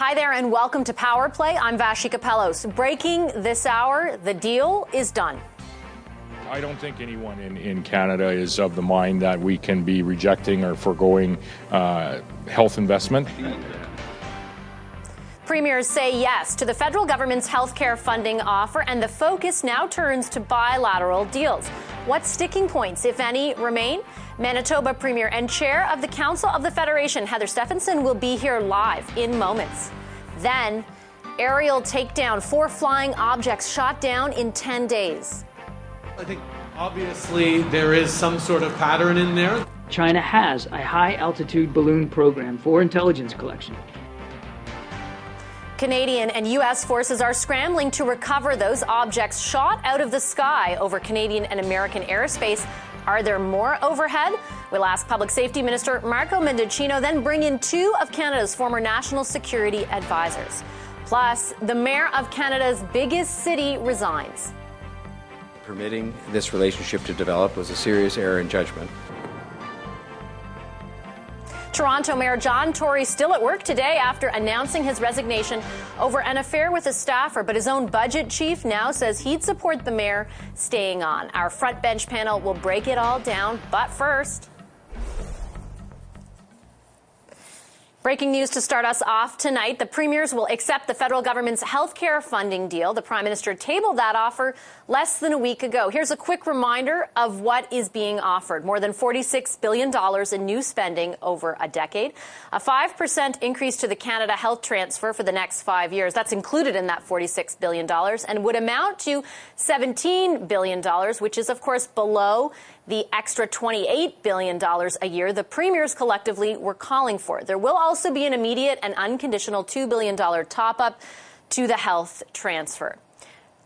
Hi there and welcome to Power Play. I'm Vassy Kapelos. Breaking this hour, the deal is done. I don't think anyone in, in Canada is of the mind that we can be rejecting or foregoing uh, health investment. Premiers say yes to the federal government's health care funding offer, and the focus now turns to bilateral deals. What sticking points, if any, remain? Manitoba Premier and Chair of the Council of the Federation, Heather Stefanson, will be here live in moments. Then, aerial takedown, four flying objects shot down in 10 days. I think obviously there is some sort of pattern in there. China has a high altitude balloon program for intelligence collection. Canadian and U.S. forces are scrambling to recover those objects shot out of the sky over Canadian and American airspace. Are there more overhead? We'll ask Public Safety Minister Marco Mendicino, then bring in two of Canada's former national security advisors. Plus, the mayor of Canada's biggest city resigns. Permitting this relationship to develop was a serious error in judgment. Toronto Mayor John Tory still at work today after announcing his resignation over an affair with a staffer, but his own budget chief now says he'd support the mayor staying on. Our front bench panel will break it all down, but first. Breaking news to start us off tonight. The premiers will accept the federal government's health care funding deal. The prime minister tabled that offer less than a week ago. Here's a quick reminder of what is being offered. More than $46 billion in new spending over a decade. A 5% increase to the Canada Health Transfer for the next five years. That's included in that $46 billion and would amount to $17 billion, which is, of course, below the extra $28 billion a year the premiers collectively were calling for. There will also be an immediate and unconditional $2 billion top up to the health transfer.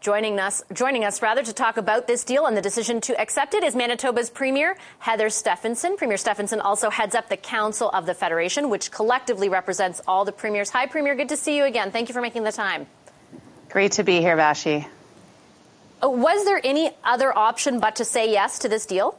Joining us, joining us rather to talk about this deal and the decision to accept it is Manitoba's Premier Heather Stefanson. Premier Stefanson also heads up the Council of the Federation, which collectively represents all the premiers. Hi, Premier. Good to see you again. Thank you for making the time. Great to be here, Vassy. Uh, was there any other option but to say yes to this deal?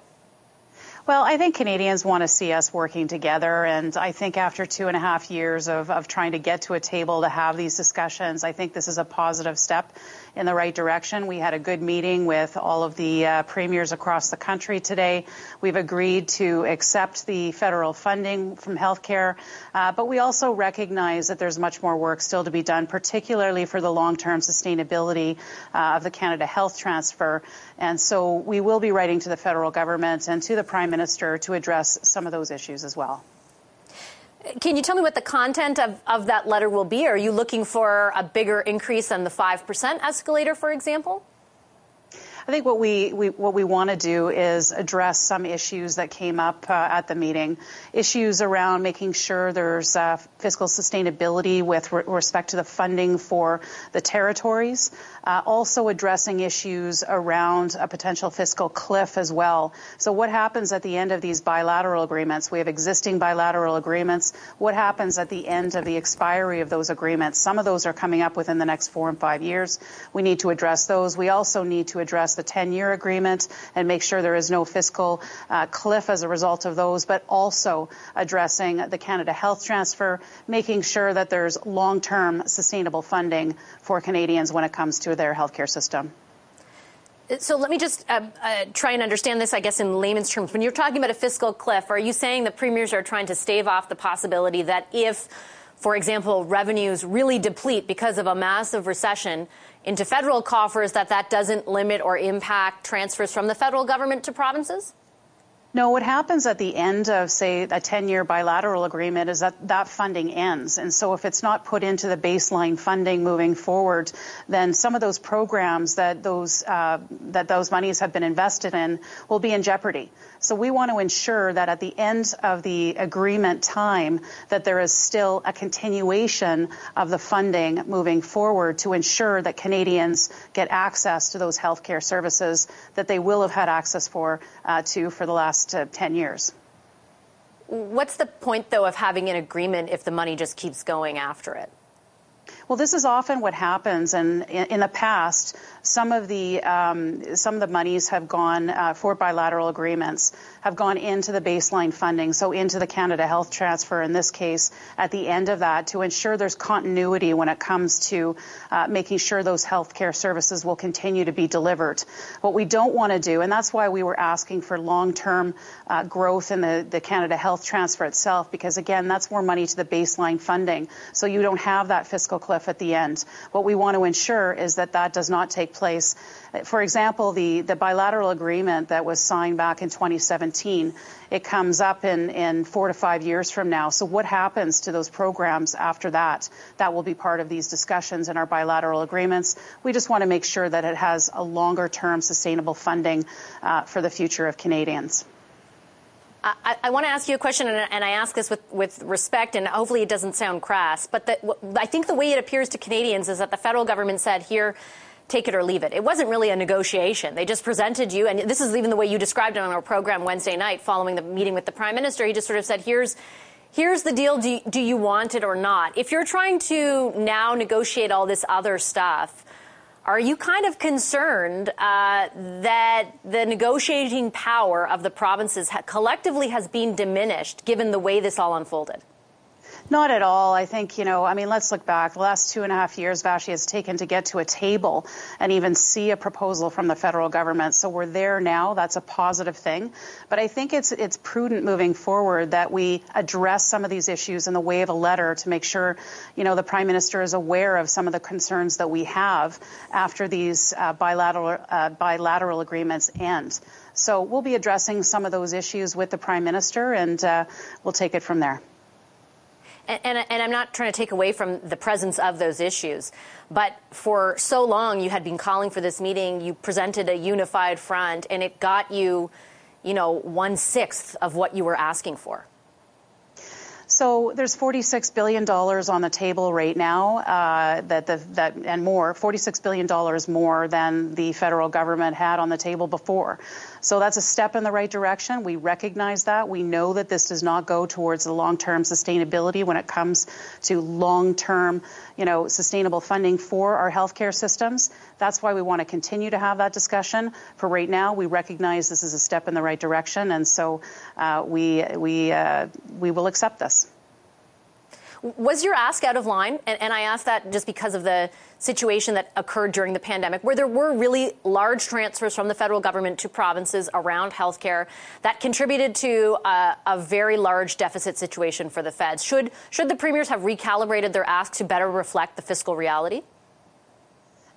Well, I think Canadians want to see us working together. And I think after two and a half years of, of trying to get to a table to have these discussions, I think this is a positive step in the right direction. We had a good meeting with all of the uh, premiers across the country today. We've agreed to accept the federal funding from healthcare, uh, but we also recognize that there's much more work still to be done, particularly for the long-term sustainability uh, of the Canada Health Transfer. And so we will be writing to the federal government and to the Prime Minister to address some of those issues as well. Can you tell me what the content of, of that letter will be? Are you looking for a bigger increase than the 5% escalator, for example? I think what we, we what we want to do is address some issues that came up uh, at the meeting. Issues around making sure there's uh, fiscal sustainability with re- respect to the funding for the territories. Uh, also addressing issues around a potential fiscal cliff as well. So what happens at the end of these bilateral agreements? We have existing bilateral agreements. What happens at the end of the expiry of those agreements? Some of those are coming up within the next four and five years. We need to address those. We also need to address the 10-year agreement and make sure there is no fiscal uh, cliff as a result of those, but also addressing the Canada Health Transfer, making sure that there's long-term sustainable funding for Canadians when it comes to their healthcare system. So let me just uh, uh, try and understand this, I guess, in layman's terms. When you're talking about a fiscal cliff, are you saying the premiers are trying to stave off the possibility that if, for example, revenues really deplete because of a massive recession into federal coffers, that that doesn't limit or impact transfers from the federal government to provinces? No, what happens at the end of, say, a 10-year bilateral agreement is that that funding ends. And so if it's not put into the baseline funding moving forward, then some of those programs that those, uh, that those monies have been invested in will be in jeopardy. So we want to ensure that at the end of the agreement time that there is still a continuation of the funding moving forward to ensure that Canadians get access to those healthcare services that they will have had access for uh, to for the last uh, 10 years. What's the point, though, of having an agreement if the money just keeps going after it? Well, this is often what happens, and in, in the past, some of the um, some of the monies have gone uh, for bilateral agreements have gone into the baseline funding, so into the Canada Health Transfer in this case at the end of that to ensure there's continuity when it comes to uh, making sure those healthcare services will continue to be delivered. What we don't want to do, and that's why we were asking for long-term uh, growth in the, the Canada Health Transfer itself, because again, that's more money to the baseline funding, so you don't have that fiscal cliff at the end. What we want to ensure is that that does not take place. For example, the, the bilateral agreement that was signed back in 2017, it comes up in, in four to five years from now. So what happens to those programs after that? That will be part of these discussions in our bilateral agreements. We just want to make sure that it has a longer term sustainable funding uh, for the future of Canadians. I, I, want to ask you a question, and, and I ask this with, with, respect, and hopefully it doesn't sound crass. But the, I think the way it appears to Canadians is that the federal government said, here, take it or leave it. It wasn't really a negotiation. They just presented you, and this is even the way you described it on our program Wednesday night following the meeting with the prime minister. He just sort of said, here's, here's the deal. Do you, do you want it or not? If you're trying to now negotiate all this other stuff, are you kind of concerned uh, that the negotiating power of the provinces ha- collectively has been diminished given the way this all unfolded? Not at all. I think, you know, I mean, let's look back. The last two and a half years, Vassy has taken to get to a table and even see a proposal from the federal government. So we're there now. That's a positive thing. But I think it's it's prudent moving forward that we address some of these issues in the way of a letter to make sure, you know, the prime minister is aware of some of the concerns that we have after these uh, bilateral uh, bilateral agreements end. So we'll be addressing some of those issues with the prime minister, and uh, we'll take it from there. And, and, I'm not trying to take away from the presence of those issues, but for so long you had been calling for this meeting, you presented a unified front, and it got you, you know, one sixth of what you were asking for. So there's 46 billion dollars on the table right now, uh, that the, that and more, 46 billion dollars more than the federal government had on the table before. So that's a step in the right direction. We recognize that. We know that this does not go towards the long-term sustainability when it comes to long-term, you know, sustainable funding for our healthcare systems. That's why we want to continue to have that discussion. For right now, we recognize this is a step in the right direction, and so uh, we we uh, we will accept this. Was your ask out of line? And, and, I ask that just because of the situation that occurred during the pandemic, where there were really large transfers from the federal government to provinces around healthcare that contributed to a, a very large deficit situation for the feds. Should, should the premiers have recalibrated their ask to better reflect the fiscal reality?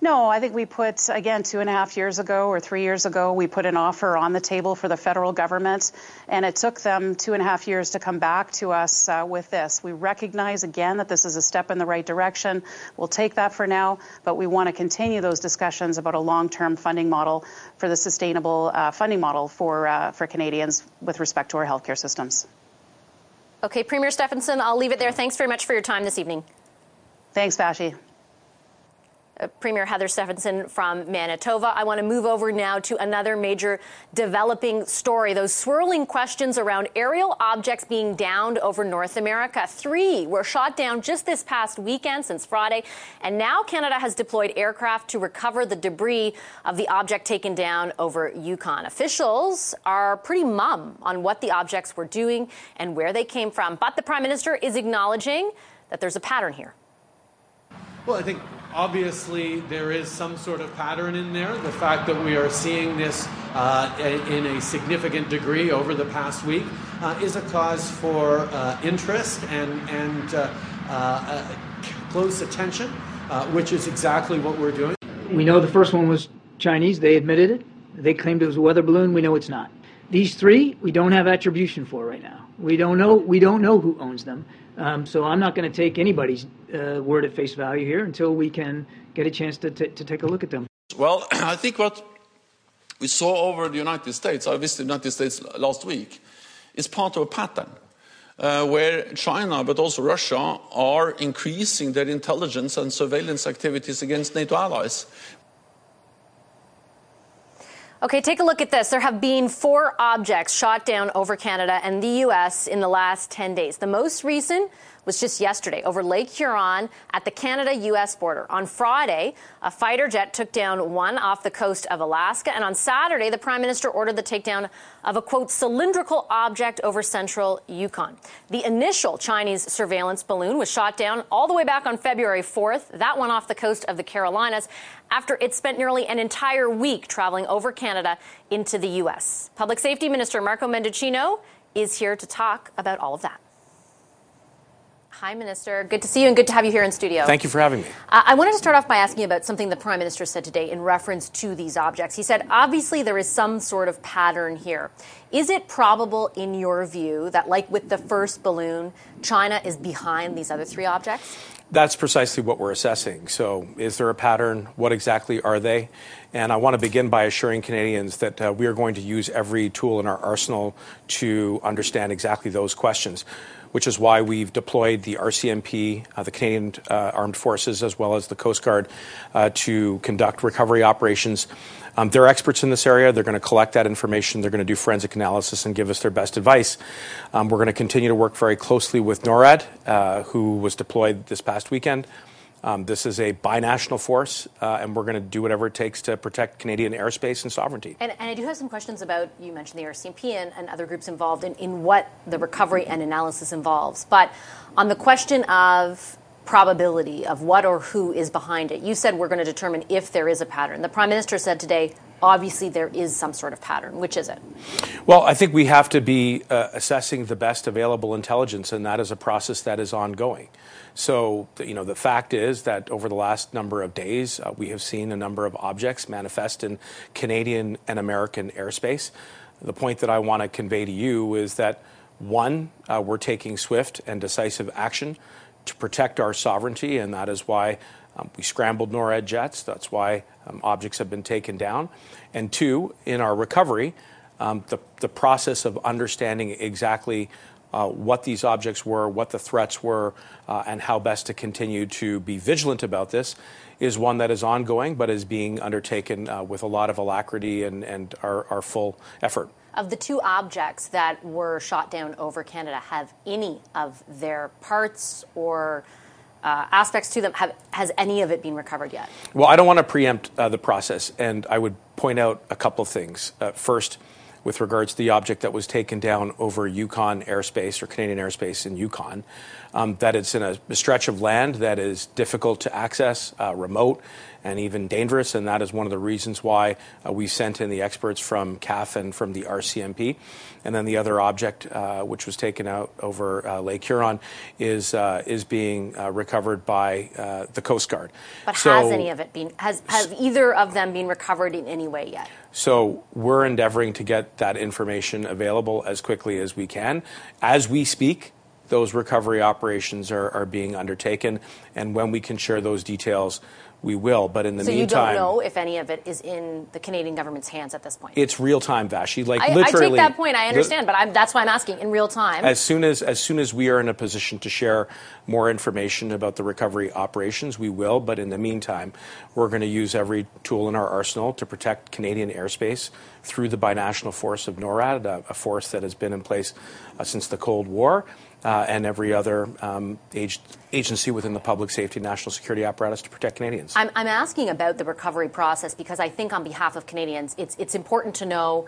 No, I think we put, again, two and a half years ago or three years ago, we put an offer on the table for the federal government, and it took them two and a half years to come back to us uh, with this. We recognize, again, that this is a step in the right direction. We'll take that for now, but we want to continue those discussions about a long term funding model for the sustainable uh, funding model for, uh, for Canadians with respect to our healthcare systems. Okay, Premier Stefanson, I'll leave it there. Thanks very much for your time this evening. Thanks, Vassy. Premier Heather Stefanson from Manitoba. I want to move over now to another major developing story. Those swirling questions around aerial objects being downed over North America. Three were shot down just this past weekend since Friday, and now Canada has deployed aircraft to recover the debris of the object taken down over Yukon. Officials are pretty mum on what the objects were doing and where they came from, but the Prime Minister is acknowledging that there's a pattern here. Well, I think obviously there is some sort of pattern in there. The fact that we are seeing this uh, in a significant degree over the past week uh, is a cause for uh, interest and, and uh, uh, close attention, uh, which is exactly what we're doing. We know the first one was Chinese. They admitted it. They claimed it was a weather balloon. We know it's not. These three, we don't have attribution for right now. We don't know. We don't know who owns them. Um, so I'm not going to take anybody's uh, word at face value here until we can get a chance to, t- to take a look at them. Well, I think what we saw over the United States, I visited the United States last week, is part of a pattern. Uh, where China, but also Russia, are increasing their intelligence and surveillance activities against NATO allies. Okay, take a look at this. There have been four objects shot down over Canada and the U.S. in the last 10 days. The most recent was just yesterday over Lake Huron at the Canada US border. On Friday, a fighter jet took down one off the coast of Alaska. And on Saturday, the Prime Minister ordered the takedown of a quote cylindrical object over central Yukon. The initial Chinese surveillance balloon was shot down all the way back on February 4th. That one off the coast of the Carolinas after it spent nearly an entire week traveling over Canada into the U.S. Public Safety Minister Marco Mendicino is here to talk about all of that. Hi, Minister. Good to see you and good to have you here in studio. Thank you for having me. Uh, I wanted to start off by asking about something the Prime Minister said today in reference to these objects. He said, obviously, there is some sort of pattern here. Is it probable, in your view, that, like with the first balloon, China is behind these other three objects? That's precisely what we're assessing. So, is there a pattern? What exactly are they? And I want to begin by assuring Canadians that uh, we are going to use every tool in our arsenal to understand exactly those questions which is why we've deployed the RCMP, uh, the Canadian uh, Armed Forces, as well as the Coast Guard uh, to conduct recovery operations. Um, they're experts in this area. They're going to collect that information. They're going to do forensic analysis and give us their best advice. Um, we're going to continue to work very closely with NORAD, uh, who was deployed this past weekend. Um, this is a binational force, uh, and we're going to do whatever it takes to protect Canadian airspace and sovereignty. And, and I do have some questions about you mentioned the RCMP and, and other groups involved in, in what the recovery and analysis involves. But on the question of probability of what or who is behind it, you said we're going to determine if there is a pattern. The Prime Minister said today obviously there is some sort of pattern. Which is it? Well, I think we have to be uh, assessing the best available intelligence, and that is a process that is ongoing. So, you know, the fact is that over the last number of days, uh, we have seen a number of objects manifest in Canadian and American airspace. The point that I want to convey to you is that one, uh, we're taking swift and decisive action to protect our sovereignty, and that is why um, we scrambled NORAD jets. That's why um, objects have been taken down. And two, in our recovery, um, the, the process of understanding exactly uh, what these objects were, what the threats were, uh, and how best to continue to be vigilant about this is one that is ongoing but is being undertaken uh, with a lot of alacrity and, and our, our full effort. Of the two objects that were shot down over Canada, have any of their parts or uh, aspects to them, have, has any of it been recovered yet? Well, I don't want to preempt uh, the process, and I would point out a couple of things. Uh, first, with regards to the object that was taken down over Yukon airspace or Canadian airspace in Yukon, um, that it's in a, a, stretch of land that is difficult to access, uh, remote, and even dangerous. And that is one of the reasons why uh, we sent in the experts from CAF and from the RCMP. And then the other object, uh, which was taken out over uh, Lake Huron, is uh, is being uh, recovered by the Coast Guard. But so, has any of it been? Has has either of them been recovered in any way yet? So we're endeavoring to get that information available as quickly as we can. As we speak, those recovery operations are, are being undertaken, and when we can share those details, we will. But in the so meantime, you don't know if any of it is in the Canadian government's hands at this point. It's real time, Vassy. Like I, literally, I take that point. I understand, but I'm, that's why I'm asking in real time. As soon as as soon as we are in a position to share more information about the recovery operations, we will. But in the meantime, we're going to use every tool in our arsenal to protect Canadian airspace through the binational force of NORAD, a, a force that has been in place uh, since the Cold War uh, and every other um, age, agency within the public safety national security apparatus to protect Canadians. I'm, I'm asking about the recovery process because I think, on behalf of Canadians, it's, it's important to know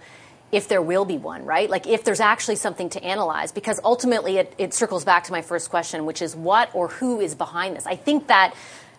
if there will be one, right? Like if there's actually something to analyze, because ultimately it, it circles back to my first question, which is what or who is behind this? I think that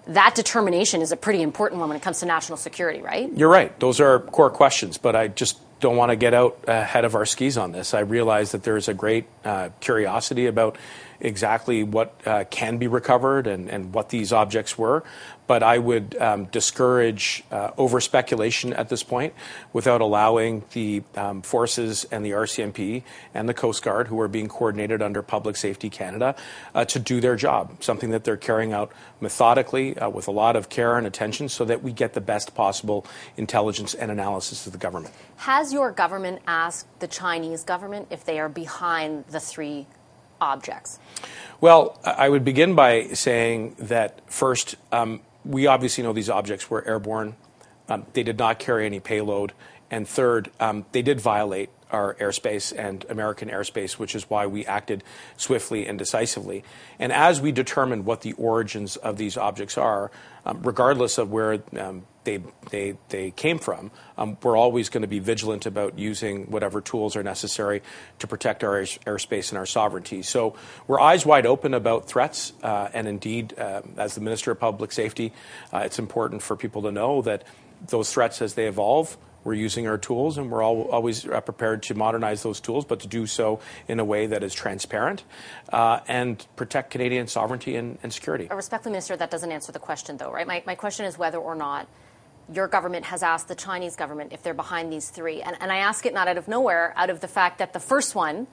that determination is a pretty important one when it comes to national security, right? You're right. Those are core questions, but I just don't want to get out ahead of our skis on this. I realize that there's a great uh, curiosity about exactly what uh, can be recovered and, and what these objects were. But I would um, discourage uh, over speculation at this point without allowing the um, forces and the RCMP and the Coast Guard, who are being coordinated under Public Safety Canada, uh, to do their job, something that they're carrying out methodically uh, with a lot of care and attention so that we get the best possible intelligence and analysis of the government. Has your government asked the Chinese government if they are behind the three objects? Well, I would begin by saying that first, um, we obviously know these objects were airborne. Um, they did not carry any payload. And third, um, they did violate our airspace and American airspace, which is why we acted swiftly and decisively. And as we determine what the origins of these objects are, um, regardless of where um, they, they, they came from, um, we're always going to be vigilant about using whatever tools are necessary to protect our airspace and our sovereignty. So we're eyes wide open about threats. Uh, and indeed, uh, as the Minister of Public Safety, uh, it's important for people to know that those threats, as they evolve, we're using our tools and we're all, always uh, prepared to modernize those tools, but to do so in a way that is transparent uh, and protect Canadian sovereignty and, and security. Respectfully, Minister, that doesn't answer the question, though, right? My, my question is whether or not your government has asked the Chinese government if they're behind these three. And, and I ask it not out of nowhere, out of the fact that the first one,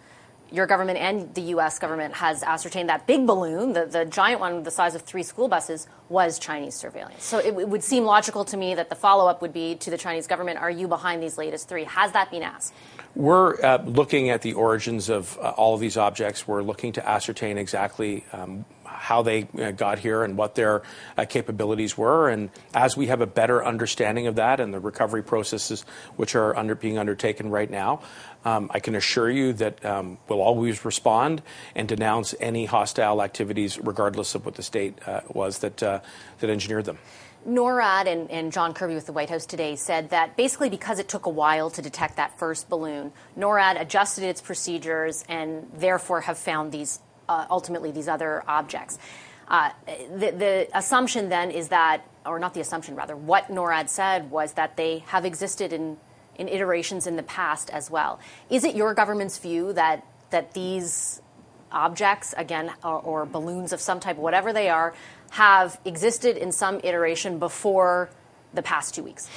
your government and the U.S. government has ascertained that big balloon, the, the giant one the size of three school buses, was Chinese surveillance. So it, it would seem logical to me that the follow up would be to the Chinese government are you behind these latest three? Has that been asked? We're uh, looking at the origins of uh, all of these objects. We're looking to ascertain exactly um, how they uh, got here and what their uh, capabilities were. And as we have a better understanding of that and the recovery processes which are under, being undertaken right now, um, I can assure you that um, we'll always respond and denounce any hostile activities, regardless of what the state uh, was that, uh, that engineered them. NORAD and, and, John Kirby with the White House today said that basically because it took a while to detect that first balloon, NORAD adjusted its procedures and therefore have found these uh, ultimately these other objects. Uh, the, the, assumption then is that, or not the assumption, rather, what NORAD said was that they have existed in, in iterations in the past as well. Is it your government's view that, that these objects, again, or, or balloons of some type, whatever they are, have existed in some iteration before the past two weeks?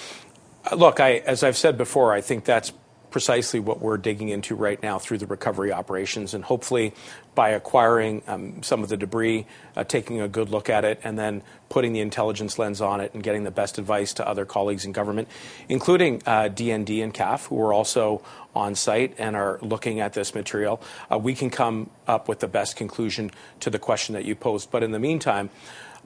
Look, I, as I've said before, I think that's precisely what we're digging into right now through the recovery operations. And hopefully, by acquiring um, some of the debris, uh, taking a good look at it, and then putting the intelligence lens on it and getting the best advice to other colleagues in government, including uh, DND and CAF, who are also on site and are looking at this material, uh, we can come up with the best conclusion to the question that you posed. But in the meantime,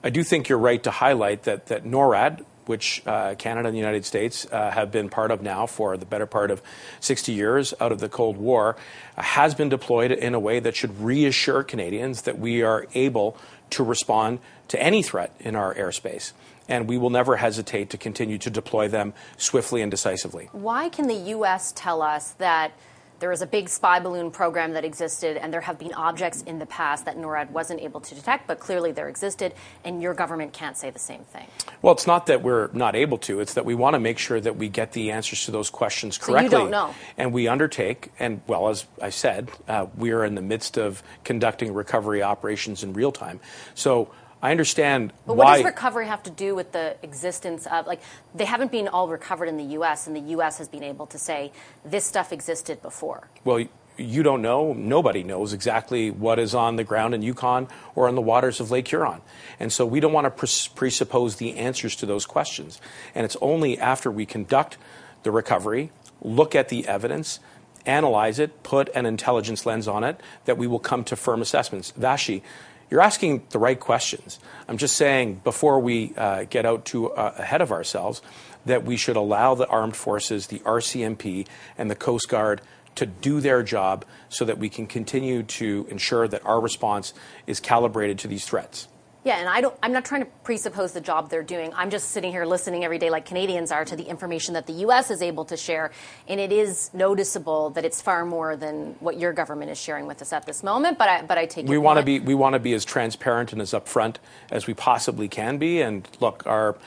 I do think you're right to highlight that, that NORAD, which uh, Canada and the United States uh, have been part of now for the better part of 60 years out of the Cold War, uh, has been deployed in a way that should reassure Canadians that we are able to respond to any threat in our airspace. And we will never hesitate to continue to deploy them swiftly and decisively. Why can the U.S. tell us that? There is a big spy balloon program that existed, and there have been objects in the past that NORAD wasn't able to detect, but clearly there existed, and your government can't say the same thing. Well, it's not that we're not able to, it's that we want to make sure that we get the answers to those questions correctly. So you don't know. And we undertake, and well, as I said, uh, we are in the midst of conducting recovery operations in real time. So I understand but why. what does recovery have to do with the existence of like they haven't been all recovered in the U.S. and the U.S. has been able to say this stuff existed before. Well, you don't know. Nobody knows exactly what is on the ground in Yukon or on the waters of Lake Huron, and so we don't want to presuppose the answers to those questions. And it's only after we conduct the recovery, look at the evidence. Analyze it, put an intelligence lens on it, that we will come to firm assessments. Vassy, you're asking the right questions. I'm just saying before we uh, get out too uh, ahead of ourselves that we should allow the armed forces, the RCMP, and the Coast Guard to do their job so that we can continue to ensure that our response is calibrated to these threats. Yeah, and I don't, I'm not trying to presuppose the job they're doing. I'm just sitting here listening every day, like Canadians are, to the information that the U.S. is able to share. And it is noticeable that it's far more than what your government is sharing with us at this moment. But I, but I take we want to be we want to be as transparent and as upfront as we possibly can be. And look, our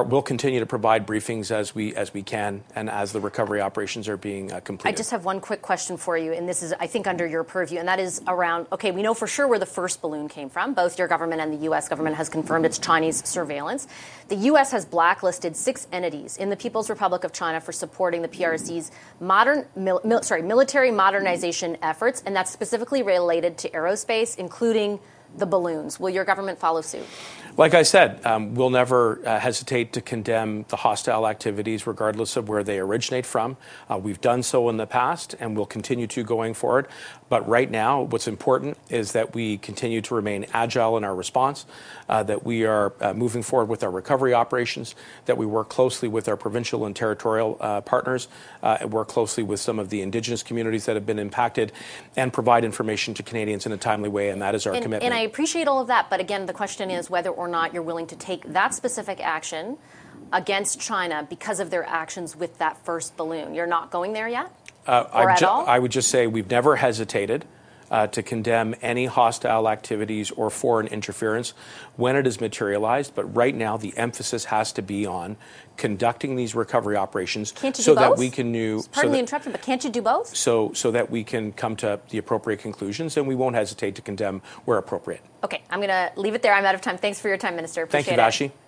we'll continue to provide briefings as we as we can and as the recovery operations are being uh, completed. I just have one quick question for you, and this is I think under your purview, and that is around. Okay, we know for sure where the first balloon came from. Both your government and the U.S. government has confirmed it's Chinese surveillance. The U.S. has blacklisted six entities in the People's Republic of China for supporting the PRC's modern mil, mil, sorry military modernization efforts, and that's specifically related to aerospace, including the balloons. Will your government follow suit? Like I said, um, we'll never uh, hesitate to condemn the hostile activities, regardless of where they originate from. Uh, we've done so in the past, and we'll continue to going forward. But right now, what's important is that we continue to remain agile in our response, uh, that we are uh, moving forward with our recovery operations, that we work closely with our provincial and territorial uh, partners, uh, work closely with some of the Indigenous communities that have been impacted, and provide information to Canadians in a timely way. And that is our and, commitment. And I appreciate all of that. But again, the question is whether or not you're willing to take that specific action against China because of their actions with that first balloon. You're not going there yet? Uh, ju- all? I would just say we've never hesitated. Uh, to condemn any hostile activities or foreign interference when it is materialized. But right now, the emphasis has to be on conducting these recovery operations Can't you so do that both? we can do Pardon so the interruption, but can't you do both? so so that we can come to the appropriate conclusions, and we won't hesitate to condemn where appropriate. Okay, I'm going to leave it there. I'm out of time. Thanks for your time, Minister. Thank you, Appreciate. Vassy.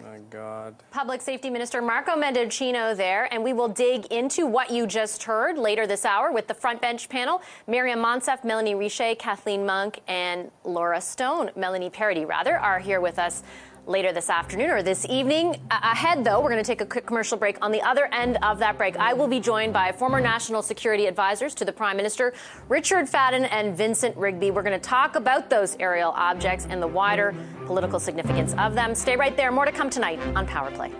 My God. Public Safety Minister Marco Mendicino there, and we will dig into what you just heard later this hour with the front bench panel. Maryam Monsef, Melanie Richer, Kathleen Monk, and Laura Stone, Melanie Paradis rather, are here with us later this afternoon or this evening. Ahead, though, we're going to take a quick commercial break. On the other end of that break, I will be joined by former national security advisors to the Prime Minister, Richard Fadden and Vincent Rigby. We're going to talk about those aerial objects and the wider political significance of them. Stay right there. More to come tonight on Power Play.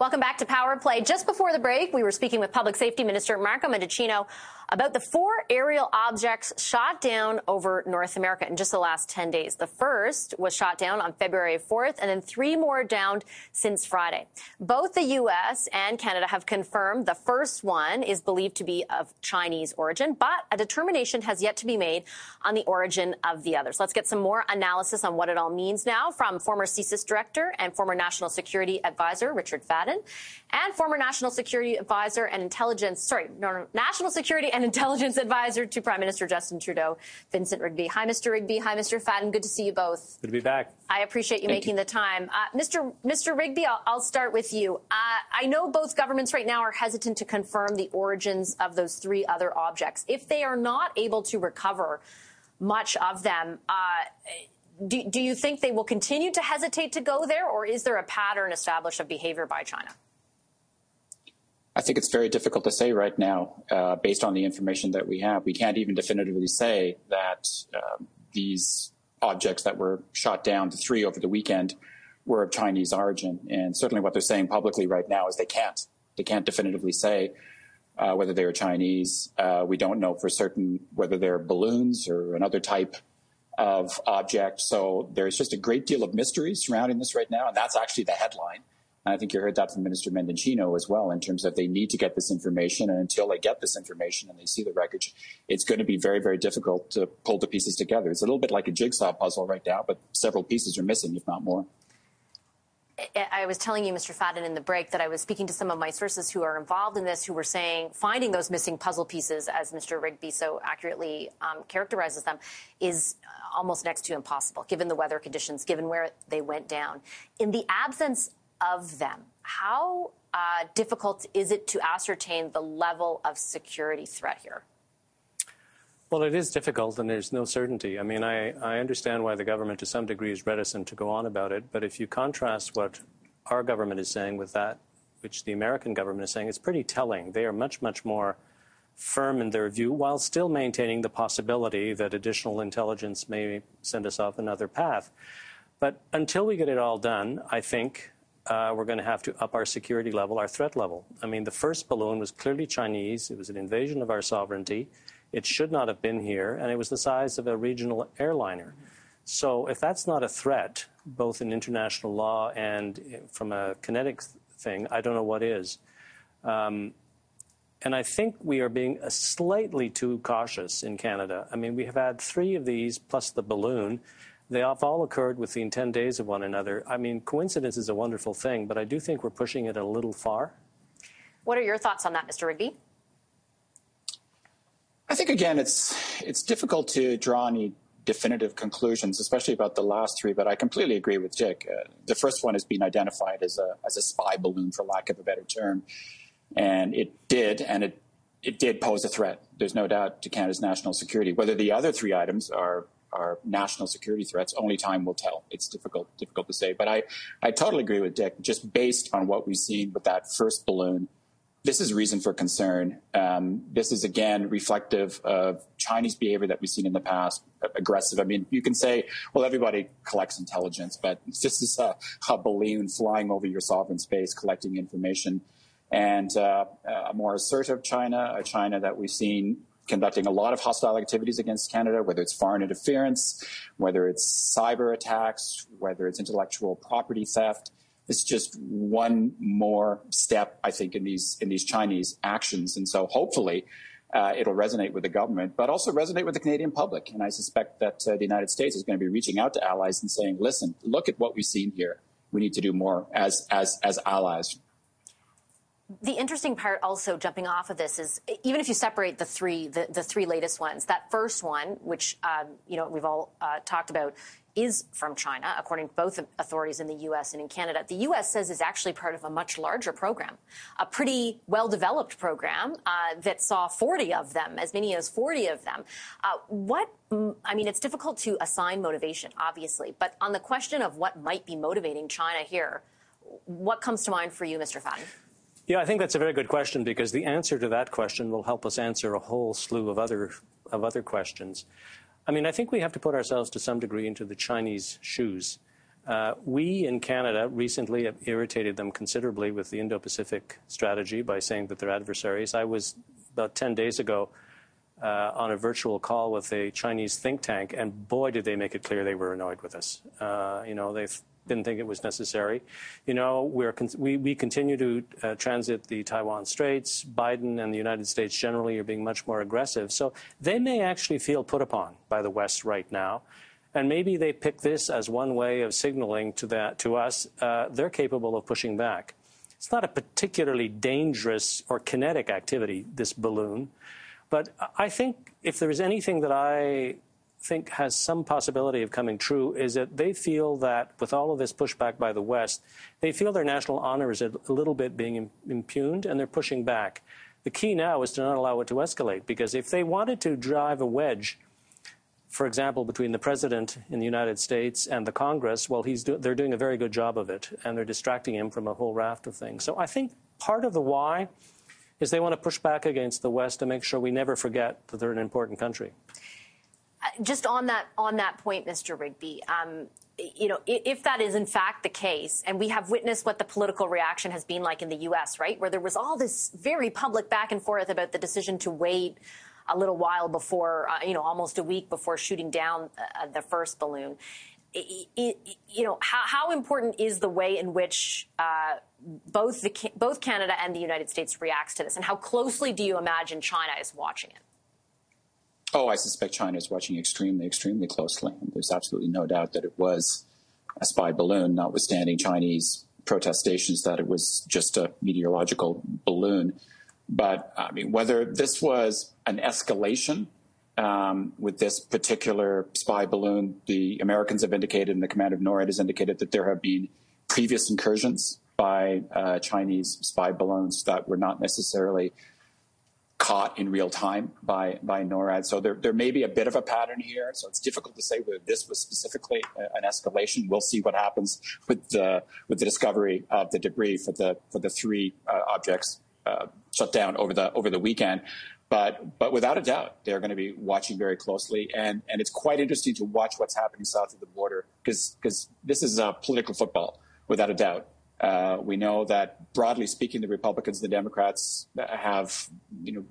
Welcome back to Power Play. Just before the break, we were speaking with Public Safety Minister Marco Mendicino about the four aerial objects shot down over North America in just the last 10 days. The first was shot down on February 4th, and then three more downed since Friday. Both the U.S. and Canada have confirmed the first one is believed to be of Chinese origin, but a determination has yet to be made on the origin of the others. Let's get some more analysis on what it all means now from former CSIS director and former National Security Advisor Richard Fadden and former National Security Advisor and Intelligence, sorry, no, no, National Security and Intelligence Advisor to Prime Minister Justin Trudeau, Vincent Rigby. Hi, Mr. Rigby. Hi, Mr. Fadden. Good to see you both. Good to be back. I appreciate you Thank making you. the time. Uh, Mr. Mr. Rigby, I'll, I'll start with you. Uh, I know both governments right now are hesitant to confirm the origins of those three other objects. If they are not able to recover much of them, uh, do, do you think they will continue to hesitate to go there, or is there a pattern established of behavior by China? I think it's very difficult to say right now, uh, based on the information that we have. We can't even definitively say that uh, these objects that were shot down, the three over the weekend, were of Chinese origin. And certainly, what they're saying publicly right now is they can't. They can't definitively say uh, whether they are Chinese. Uh, we don't know for certain whether they're balloons or another type of object. So there's just a great deal of mystery surrounding this right now, and that's actually the headline. I think you heard that from Minister Mendicino as well, in terms of they need to get this information, and until they get this information and they see the wreckage, it's going to be very, very difficult to pull the pieces together. It's a little bit like a jigsaw puzzle right now, but several pieces are missing, if not more. I was telling you, Mr. Fadden, in the break that I was speaking to some of my sources who are involved in this, who were saying finding those missing puzzle pieces, as Mr. Rigby so accurately um, characterizes them, is almost next to impossible, given the weather conditions, given where they went down. In the absence of them, how uh, difficult is it to ascertain the level of security threat here? Well, it is difficult and there's no certainty. I mean, I, I understand why the government to some degree is reticent to go on about it, but if you contrast what our government is saying with that which the American government is saying, it's pretty telling. They are much, much more firm in their view while still maintaining the possibility that additional intelligence may send us off another path. But until we get it all done, I think uh, we're going to have to up our security level, our threat level. I mean, the first balloon was clearly Chinese. It was an invasion of our sovereignty. It should not have been here, and it was the size of a regional airliner. So, if that's not a threat, both in international law and from a kinetic thing, I don't know what is. Um, and I think we are being uh, slightly too cautious in Canada. I mean, we have had three of these plus the balloon. They have all occurred within 10 days of one another. I mean, coincidence is a wonderful thing, but I do think we're pushing it a little far. What are your thoughts on that, Mr. Rigby? I think again, it's it's difficult to draw any definitive conclusions, especially about the last three, but I completely agree with Dick. Uh, the first one has been identified as a, as a spy balloon, for lack of a better term. And it did, and it, it did pose a threat. There's no doubt to Canada's national security. Whether the other three items are are national security threats, only time will tell. It's difficult difficult to say. But I, I totally agree with Dick. Just based on what we've seen with that first balloon, this is reason for concern. Um, this is again reflective of Chinese behavior that we've seen in the past, aggressive. I mean, you can say, well, everybody collects intelligence, but this is a, a balloon flying over your sovereign space, collecting information. And uh, a more assertive China, a China that we've seen conducting a lot of hostile activities against Canada, whether it's foreign interference, whether it's cyber attacks, whether it's intellectual property theft. It's just one more step, I think, in these in these Chinese actions, and so hopefully. Uh, it'll resonate with the government, but also resonate with the Canadian public. And I suspect that uh, the United States is going to be reaching out to allies and saying, "Listen, look at what we've seen here. We need to do more as as as allies." The interesting part also jumping off of this is even if you separate the three the, the three latest ones that first one which um, you know we've all uh, talked about is from China, according to both authorities in the U.S. and in Canada. The U.S. says is actually part of a much larger program, a pretty well-developed program uh, that saw 40 of them, as many as 40 of them. Uh, what I mean, it's difficult to assign motivation, obviously, but on the question of what might be motivating China here, what comes to mind for you, Mr. Fadden? Yeah, I think that's a very good question because the answer to that question will help us answer a whole slew of other of other questions. I mean, I think we have to put ourselves to some degree into the Chinese shoes. Uh, we in Canada recently have irritated them considerably with the Indo-Pacific strategy by saying that they're adversaries. I was about 10 days ago uh, on a virtual call with a Chinese think tank, and boy, did they make it clear they were annoyed with us. Uh, you know, they've didn't think it was necessary. You know, we're we, we continue to uh, transit the Taiwan Straits. Biden and the United States generally are being much more aggressive. So they may actually feel put upon by the West right now. And maybe they pick this as one way of signaling to, that, to us uh, they're capable of pushing back. It's not a particularly dangerous or kinetic activity, this balloon. But I think if there is anything that I think has some possibility of coming true is that they feel that with all of this pushback by the West, they feel their national honor is a little bit being impugned and they're pushing back. The key now is to not allow it to escalate because if they wanted to drive a wedge, for example, between the president in the United States and the Congress, well, do, they're doing a very good job of it and they're distracting him from a whole raft of things. So I think part of the why is they want to push back against the West to make sure we never forget that they're an important country just on that on that point, Mr. Rigby, um, you know, if that is in fact the case, and we have witnessed what the political reaction has been like in the U.S., right, where there was all this very public back and forth about the decision to wait a little while before, uh, you know, almost a week before shooting down uh, the first balloon. You know, how, how, important is the way in which uh, both the both Canada and the United States reacts to this, and how closely do you imagine China is watching it? Oh, I suspect China is watching extremely, extremely closely. There's absolutely no doubt that it was a spy balloon, notwithstanding Chinese protestations that it was just a meteorological balloon. But I mean, whether this was an escalation um, with this particular spy balloon, the Americans have indicated, and the command of NORAD has indicated that there have been previous incursions by uh, Chinese spy balloons that were not necessarily caught in real time by by NORAD. So there there may be a bit of a pattern here. So it's difficult to say whether this was specifically an escalation. We'll see what happens with the with the discovery of the debris for the for the three uh, objects uh, shut down over the over the weekend. But but without a doubt, they're going to be watching very closely, and and it's quite interesting to watch what's happening south of the border because because this is a political football without a doubt. Uh, we know that broadly speaking, the Republicans and the Democrats have, you know,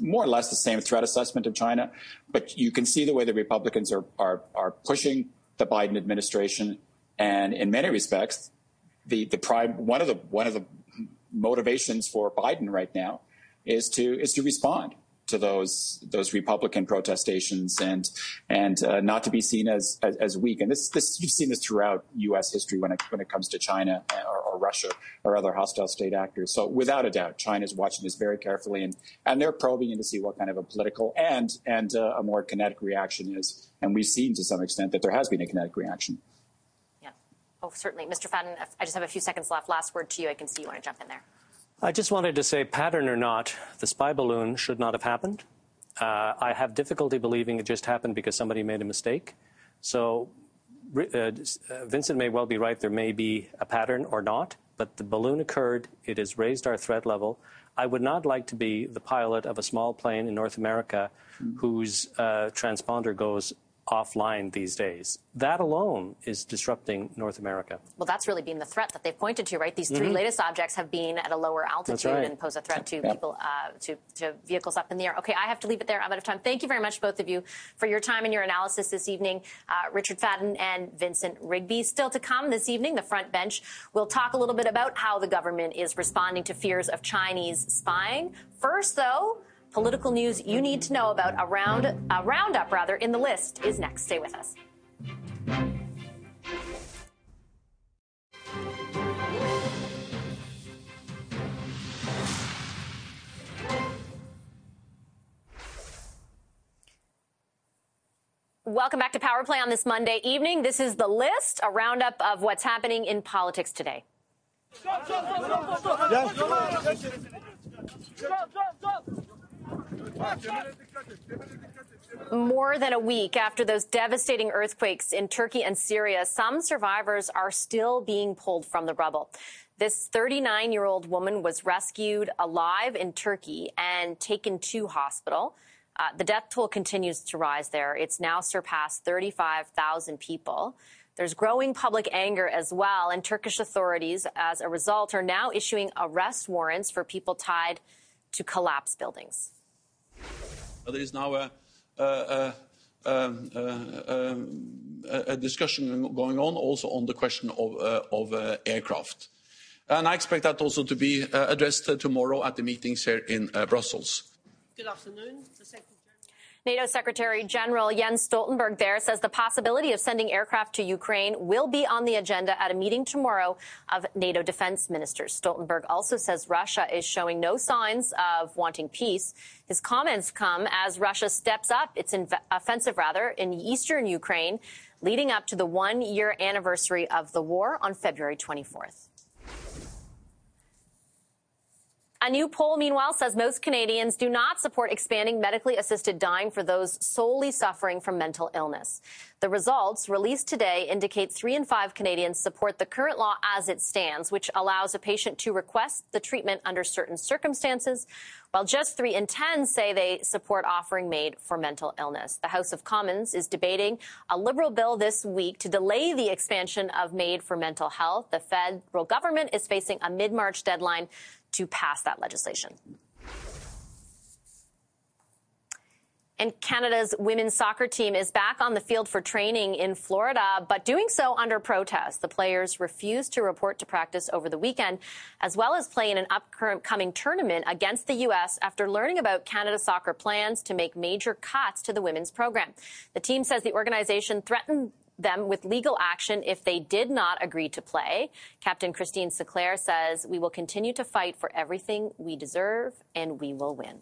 more or less the same threat assessment of China, but you can see the way the Republicans are are, are pushing the Biden administration, and in many respects, the the prime one of the one of the motivations for Biden right now is to is to respond to those those Republican protestations and and uh, not to be seen as, as, as weak. And this this you've seen this throughout U.S. history when it when it comes to China or, or Russia or other hostile state actors. So without a doubt, China is watching this very carefully, and, and they're probing in to see what kind of a political and and uh, a more kinetic reaction is. And we've seen to some extent that there has been a kinetic reaction. Yeah. Oh, certainly, Mr. Fadden. I just have a few seconds left. Last word to you. I can see you want to jump in there. I just wanted to say, pattern or not, the spy balloon should not have happened. Uh, I have difficulty believing it just happened because somebody made a mistake. So uh, uh, Vincent may well be right. There may be a pattern or not, but the balloon occurred. It has raised our threat level. I would not like to be the pilot of a small plane in North America whose uh, transponder goes offline these days. That alone is disrupting North America. Well, that's really been the threat that they've pointed to, right? These 3 mm-hmm. latest objects have been at a lower altitude right. and pose a threat to yep. people, uh, to, to vehicles up in the air. Okay, I have to leave it there. I'm out of time. Thank you very much, both of you, for your time and your analysis this evening. Uh, Richard Fadden and Vincent Rigby. Still to come this evening, the front bench will talk a little bit about how the government is responding to fears of Chinese spying. First, though, Political news you need to know about a, round, a roundup rather in the list is next. Stay with us. Welcome back to Power Play on this Monday evening. This is the list, a roundup of what's happening in politics today. Stop, stop, stop, more than a week after those devastating earthquakes in Turkey and Syria, some survivors are still being pulled from the rubble. This 39 year old woman was rescued alive in Turkey and taken to hospital. Uh, the death toll continues to rise there. It's now surpassed 35,000 people. There's growing public anger as well, and Turkish authorities, as a result, are now issuing arrest warrants for people tied to collapsed buildings. There is now a, a, a, a discussion going on also on the question of, uh, of uh, aircraft. And I expect that also to be uh, addressed tomorrow at the meetings here in Brussels. Good afternoon. NATO Secretary General Jens Stoltenberg there says the possibility of sending aircraft to Ukraine will be on the agenda at a meeting tomorrow of NATO defense ministers. Stoltenberg also says Russia is showing no signs of wanting peace. His comments come as Russia steps up its offensive rather in eastern Ukraine leading up to the one year anniversary of the war on February 24th. A new poll, meanwhile, says most Canadians do not support expanding medically assisted dying for those solely suffering from mental illness. The results released today indicate three in five Canadians support the current law as it stands, which allows a patient to request the treatment under certain circumstances, while just three in 10 say they support offering MAID for mental illness. The House of Commons is debating a Liberal bill this week to delay the expansion of MAID for mental health. The federal government is facing a mid-March deadline to pass that legislation. And Canada's women's soccer team is back on the field for training in Florida, but doing so under protest. The players refused to report to practice over the weekend, as well as play in an upcoming tournament against the U.S. after learning about Canada soccer plans to make major cuts to the women's program. The team says the organization threatened them with legal action if they did not agree to play. Captain Christine Sinclair says, We will continue to fight for everything we deserve, and we will win.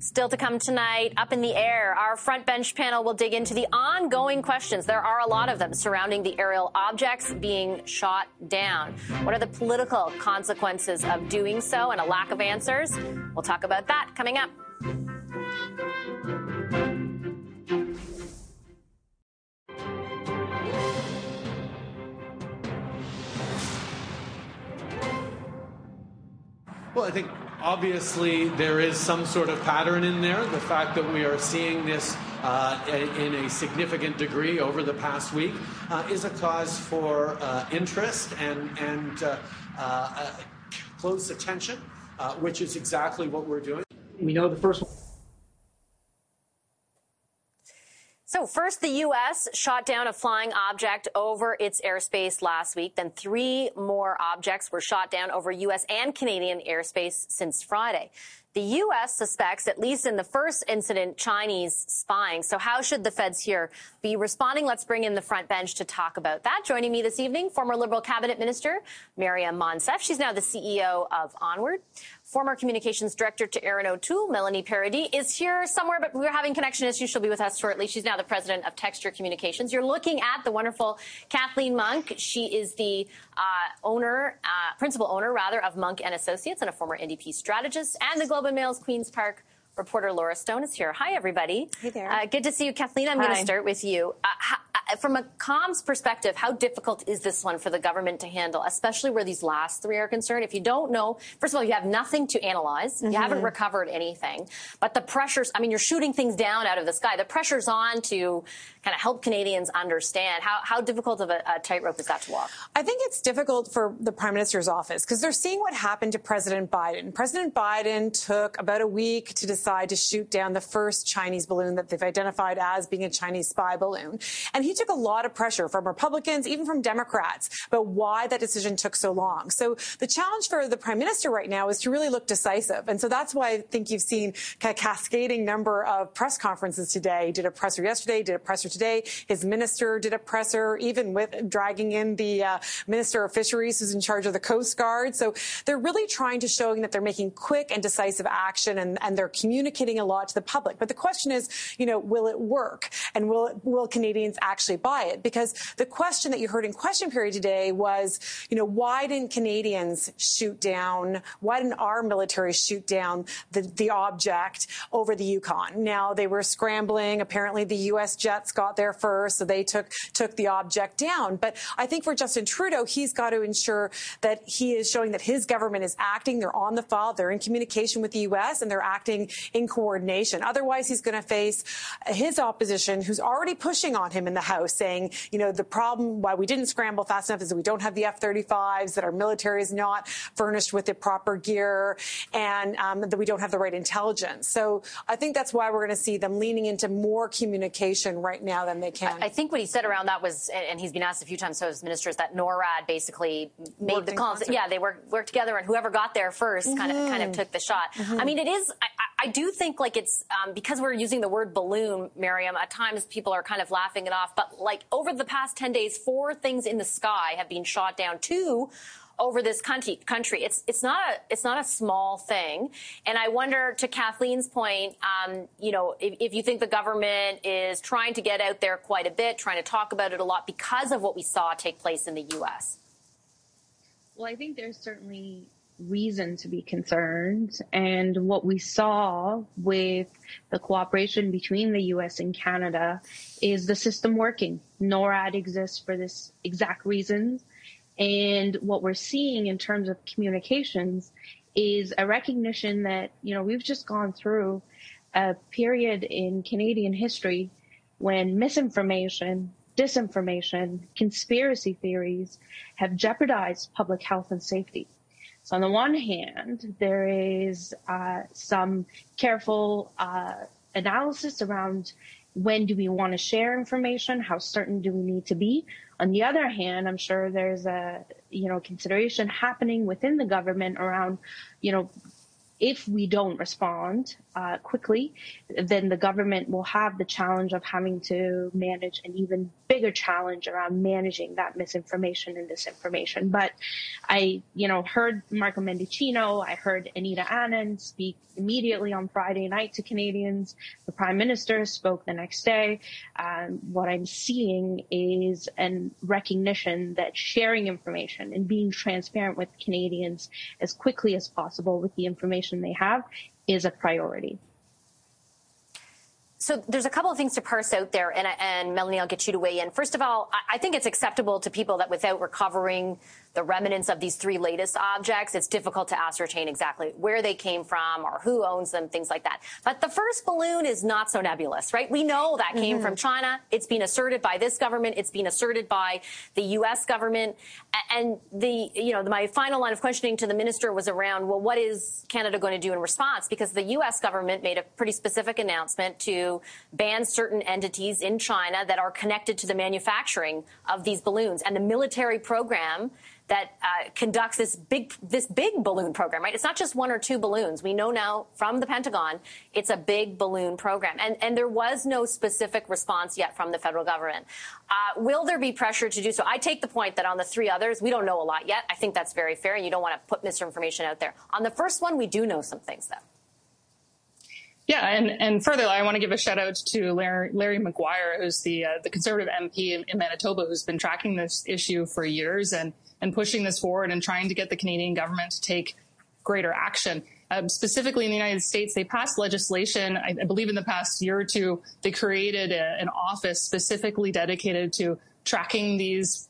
Still to come tonight, up in the air, our front bench panel will dig into the ongoing questions. There are a lot of them surrounding the aerial objects being shot down. What are the political consequences of doing so and a lack of answers? We'll talk about that coming up. Well, I think obviously there is some sort of pattern in there. The fact that we are seeing this uh, in a significant degree over the past week uh, is a cause for uh, interest and, and uh, uh, close attention, uh, which is exactly what we're doing. We know the first one. So first, the U.S. shot down a flying object over its airspace last week. Then three more objects were shot down over U.S. and Canadian airspace since Friday. The U.S. suspects, at least in the first incident, Chinese spying. So how should the feds here be responding? Let's bring in the front bench to talk about that. Joining me this evening, former Liberal cabinet minister Maryam Monsef. She's now the CEO of Onward. Former communications director to Erin O'Toole, Melanie Paradis, is here somewhere, but we're having connection issues. She'll be with us shortly. She's now the president of Texture Communications. You're looking at the wonderful Kathleen Monk. She is the uh, owner, uh, principal owner, rather, of Monk and Associates and a former NDP strategist, and the Globe and Mail's Queen's Park reporter Laura Stone is here. Hi, everybody. Hey there. Uh, good to see you, Kathleen. I'm going to start with you. Uh, how, uh, from a comms perspective, how difficult is this one for the government to handle, especially where these last three are concerned? If you don't know, first of all, you have nothing to analyze. Mm-hmm. You haven't recovered anything. But the pressures, I mean, you're shooting things down out of the sky. The pressure's on to kind of help Canadians understand. How, how difficult of a, a tightrope is that to walk? I think it's difficult for the Prime Minister's office because they're seeing what happened to President Biden. President Biden took about a week to decide to shoot down the first Chinese balloon that they've identified as being a Chinese spy balloon. And he took a lot of pressure from Republicans, even from Democrats, about why that decision took so long. So the challenge for the Prime Minister right now is to really look decisive. And so that's why I think you've seen a cascading number of press conferences today. He did a presser yesterday, did a presser today. His minister did a presser, even with dragging in the uh, Minister of Fisheries who's in charge of the Coast Guard. So they're really trying to show that they're making quick and decisive action and, and they're communicating a lot to the public. But the question is, you know, will it work? And will, will Canadians actually buy it? Because the question that you heard in question period today was, you know, why didn't Canadians shoot down, why didn't our military shoot down the, the object over the Yukon? Now they were scrambling. Apparently the U.S. jets got there first, so they took, took the object down. But I think for Justin Trudeau, he's got to ensure that he is showing that his government is acting. They're on the file. They're in communication with the U.S. and they're acting in coordination. Otherwise, he's going to face his opposition, who's already pushing on him in the House, saying, you know, the problem why we didn't scramble fast enough is that we don't have the F-35s, that our military is not furnished with the proper gear, and um, that we don't have the right intelligence. So I think that's why we're going to see them leaning into more communication right now than they can. I think what he said around that was, and he's been asked a few times, so as ministers, that NORAD basically made Worked the calls. Yeah, they worked worked together, and whoever got there 1st mm-hmm. kind of kind of took the shot. Mm-hmm. I mean, it is. I, I do think like it's um, because we're using the word balloon, Maryam. At times, people are kind of laughing it off, but like over the past ten days, four things in the sky have been shot down. Two over this country. Country. It's it's not a it's not a small thing. And I wonder, to Kathleen's point, um, you know, if, if, you think the government is trying to get out there quite a bit, trying to talk about it a lot because of what we saw take place in the U.S. Well, I think there's certainly reason to be concerned. And what we saw with the cooperation between the US and Canada is the system working. NORAD exists for this exact reason. And what we're seeing in terms of communications is a recognition that, you know, we've just gone through a period in Canadian history when misinformation, disinformation, conspiracy theories have jeopardized public health and safety. So on the one hand, there is uh, some careful uh, analysis around when do we want to share information, how certain do we need to be. On the other hand, I'm sure there's a you know consideration happening within the government around you know if we don't respond uh, quickly, then the government will have the challenge of having to manage an even bigger challenge around managing that misinformation and disinformation. But I, you know, heard Marco Mendicino, I heard Anita Anand speak immediately on Friday night to Canadians. The Prime Minister spoke the next day. Um, what I'm seeing is a recognition that sharing information and being transparent with Canadians as quickly as possible with the information they have is a priority. So there's a couple of things to parse out there, and, and Melanie, I'll get you to weigh in. First of all, I think it's acceptable to people that without recovering the remnants of these three latest objects, it's difficult to ascertain exactly where they came from or who owns them, things like that. But the first balloon is not so nebulous, right? We know that came mm-hmm. from China. It's been asserted by this government. It's been asserted by the U.S. government. And the, you know, my final line of questioning to the minister was around, well, what is Canada going to do in response? Because the U.S. government made a pretty specific announcement to ban certain entities in China that are connected to the manufacturing of these balloons. And the military program that uh, conducts this big this big balloon program, right? It's not just one or two balloons. We know now from the Pentagon it's a big balloon program, and and there was no specific response yet from the federal government. Uh, will there be pressure to do so? I take the point that on the three others we don't know a lot yet. I think that's very fair, and you don't want to put misinformation out there. On the first one, we do know some things though. Yeah, and, and further, I want to give a shout out to Larry, Larry Maguire, who's the uh, the Conservative MP in, in, Manitoba, who's been tracking this issue for years and and pushing this forward and trying to get the Canadian government to take greater action. Um, specifically in the United States, they passed legislation. I, I believe in the past year or two, they created a, an office specifically dedicated to tracking these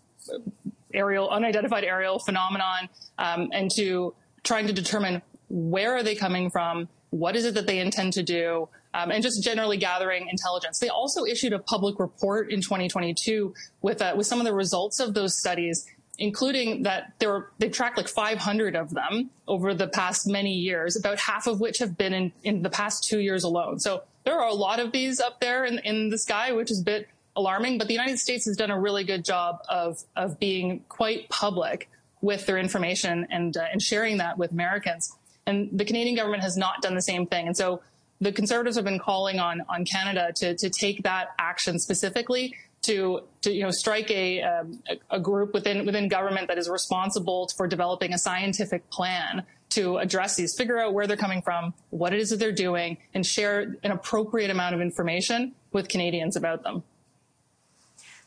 aerial, unidentified aerial phenomenon, um, and to trying to determine where are they coming from what is it that they intend to do, um, and just generally gathering intelligence. They also issued a public report in 2022 with uh, with some of the results of those studies, including that there were, they tracked like 500 of them over the past many years, about half of which have been in, in the past two years alone. So there are a lot of these up there in, in the sky, which is a bit alarming. But the United States has done a really good job of of being quite public with their information and uh, and sharing that with Americans. And the Canadian government has not done the same thing. And so the Conservatives have been calling on, on Canada to, to take that action specifically to, to you know, strike a, um, a group within, within government that is responsible for developing a scientific plan to address these, figure out where they're coming from, what it is that they're doing, and share an appropriate amount of information with Canadians about them.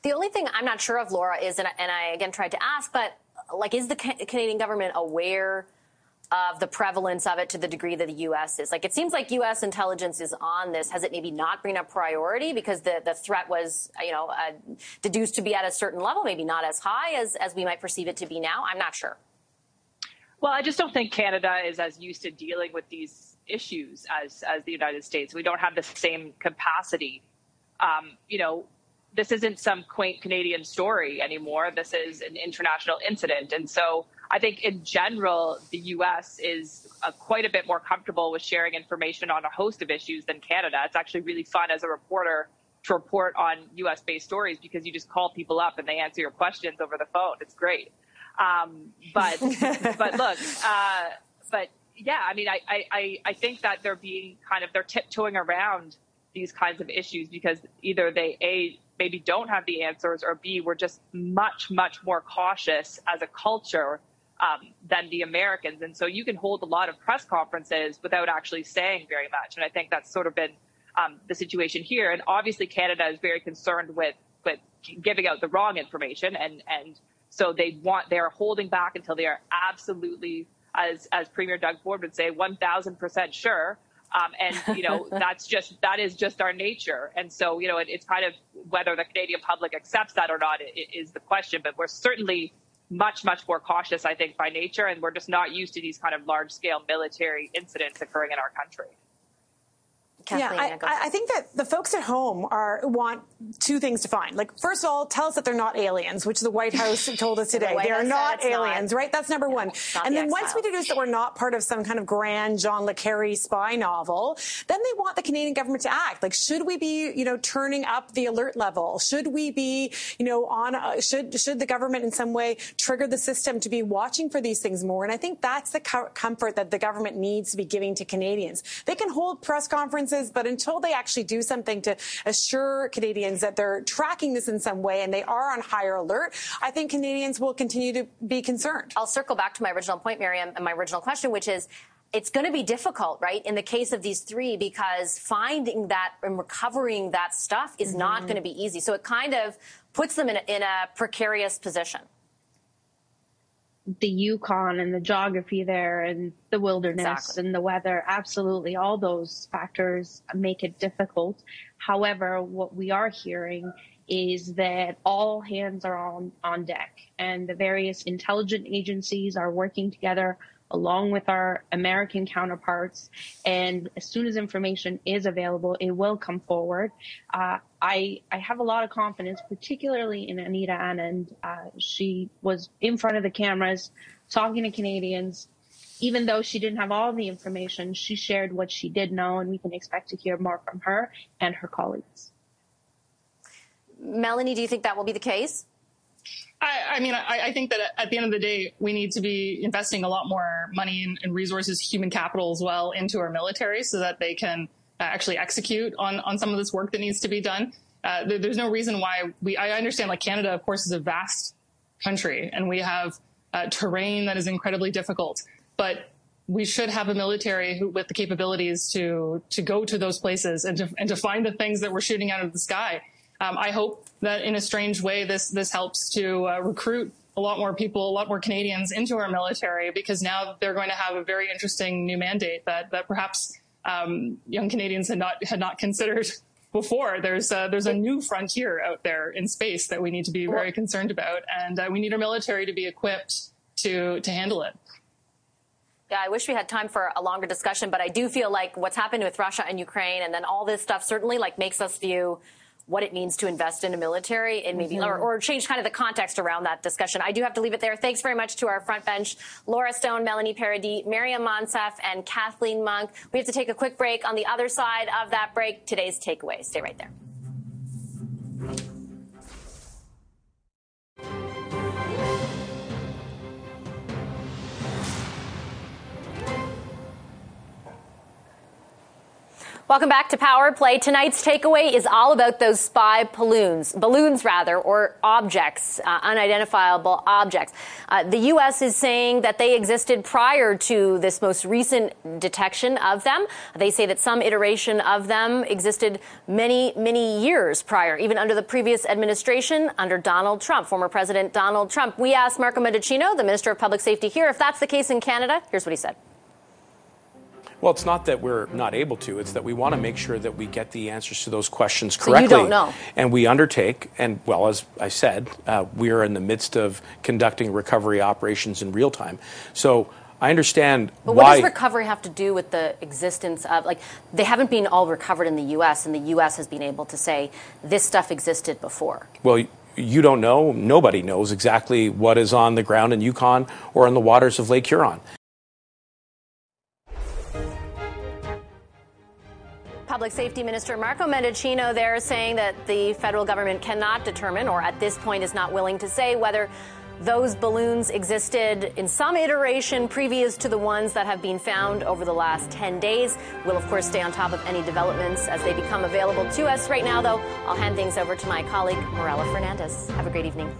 The only thing I'm not sure of, Laura, is, and I, and I again tried to ask, but like, is the Canadian government aware of the prevalence of it to the degree that the U.S. is. Like, it seems like U.S. intelligence is on this. Has it maybe not been a priority because the, the threat was, you know, uh, deduced to be at a certain level, maybe not as high as, as we might perceive it to be now? I'm not sure. Well, I just don't think Canada is as used to dealing with these issues as, as the United States. We don't have the same capacity. Um, you know, this isn't some quaint Canadian story anymore. This is an international incident. And so I think in general, the US is uh, quite a bit more comfortable with sharing information on a host of issues than Canada. It's actually really fun as a reporter to report on US based stories because you just call people up and they answer your questions over the phone. It's great. Um, but, but look, uh, but yeah, I mean, I, I, I think that they're being kind of, they're tiptoeing around these kinds of issues because either they, A, maybe don't have the answers or B, we're just much, much more cautious as a culture um, than the Americans. And so you can hold a lot of press conferences without actually saying very much. And I think that's sort of been um, the situation here. And obviously, Canada is very concerned with with giving out the wrong information, and and so they want they are holding back until they are absolutely, as as Premier Doug Ford would say, one thousand percent sure. Um, and you know that's just that is just our nature, and so you know it, it's kind of whether the Canadian public accepts that or not is the question. But we're certainly much, much more cautious, I think, by nature. And we're just not used to these kind of large scale military incidents occurring in our country. Kathleen, yeah, I, I, think that the folks at home are want two things to find. Like, first of all, tell us that they're not aliens, which the White House told us today. the they are not aliens, not. right? That's number one. and then once we deduce that we're not part of some kind of grand John le Carre spy novel, then they want the Canadian government to act. Like, should we be, you know, turning up the alert level? Should we be, you know, on? Uh, should should the government in some way trigger the system to be watching for these things more? And I think that's the co- comfort that the government needs to be giving to Canadians. They can hold press conferences but until they actually do something to assure Canadians that they're tracking this in some way and they are on higher alert, I think Canadians will continue to be concerned. I'll circle back to my original point, Maryam, and my original question, which is it's going to be difficult, right, in the case of these three, because finding that and recovering that stuff is mm-hmm. not going to be easy. So it kind of puts them in a, in a precarious position the Yukon and the geography there and the wilderness exactly. and the weather. Absolutely. All those factors make it difficult. However, what we are hearing is that all hands are on, on deck and the various intelligence agencies are working together along with our American counterparts. And as soon as information is available, it will come forward. Uh, I, I have a lot of confidence, particularly in Anita Anand. Uh, she was in front of the cameras talking to Canadians. Even though she didn't have all the information, she shared what she did know, and we can expect to hear more from her and her colleagues. Melanie, do you think that will be the case? I, I mean, I, I, think that at the end of the day, we need to be investing a lot more money and, and resources, human capital as well, into our military so that they can uh, actually execute on, on some of this work that needs to be done. Uh, there, there's no reason why we, I understand like Canada, of course, is a vast country and we have uh, terrain that is incredibly difficult, but we should have a military who, with the capabilities to, to go to those places and to, and to find the things that we're shooting out of the sky. Um, I hope that in a strange way, this this helps to uh, recruit a lot more people, a lot more Canadians into our military because now they're going to have a very interesting new mandate that that perhaps um, young Canadians had not had not considered before. There's a, there's a new frontier out there in space that we need to be very concerned about, and uh, we need our military to be equipped to to handle it. Yeah, I wish we had time for a longer discussion, but I do feel like what's happened with Russia and Ukraine, and then all this stuff certainly like makes us view what it means to invest in a military and maybe, mm-hmm. or, or, change kind of the context around that discussion. I do have to leave it there. Thanks very much to our front bench, Laura Stone, Melanie Paradis, Maryam Monsef, and Kathleen Monk. We have to take a quick break. On the other side of that break, today's takeaway. Stay right there. Welcome back to Power Play. Tonight's takeaway is all about those spy balloons, balloons rather, or objects, uh, unidentifiable objects. Uh, the U.S. is saying that they existed prior to this most recent detection of them. They say that some iteration of them existed many, many years prior, even under the previous administration under Donald Trump, former President Donald Trump. We asked Marco Mendicino, the Minister of Public Safety here, if that's the case in Canada. Here's what he said. Well, it's not that we're not able to. It's that we want to make sure that we get the answers to those questions correctly. So you don't know. And we undertake, and well, as I said, uh, we are in the midst of conducting recovery operations in real time. So I understand but what why. does recovery have to do with the existence of, like, they haven't been all recovered in the U.S., and the U.S. has been able to say this stuff existed before? Well, you don't know. Nobody knows exactly what is on the ground in Yukon or in the waters of Lake Huron. Public Safety Minister Marco Mendicino there saying that the federal government cannot determine, or at this point is not willing to say, whether those balloons existed in some iteration previous to the ones that have been found over the last 10 days. We'll, of course, stay on top of any developments as they become available to us. Right now, though, I'll hand things over to my colleague, Morella Fernandez. Have a great evening.